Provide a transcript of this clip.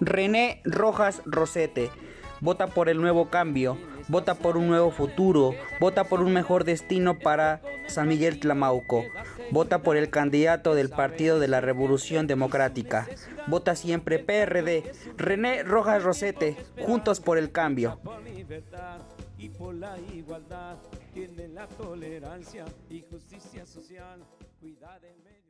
René Rojas Rosete. Vota por el nuevo cambio, vota por un nuevo futuro, vota por un mejor destino para San Miguel Tlamauco, vota por el candidato del Partido de la Revolución Democrática, vota siempre PRD, René Rojas Rosete, juntos por el cambio. y por la igualdad, tiene la tolerancia y justicia social. El medio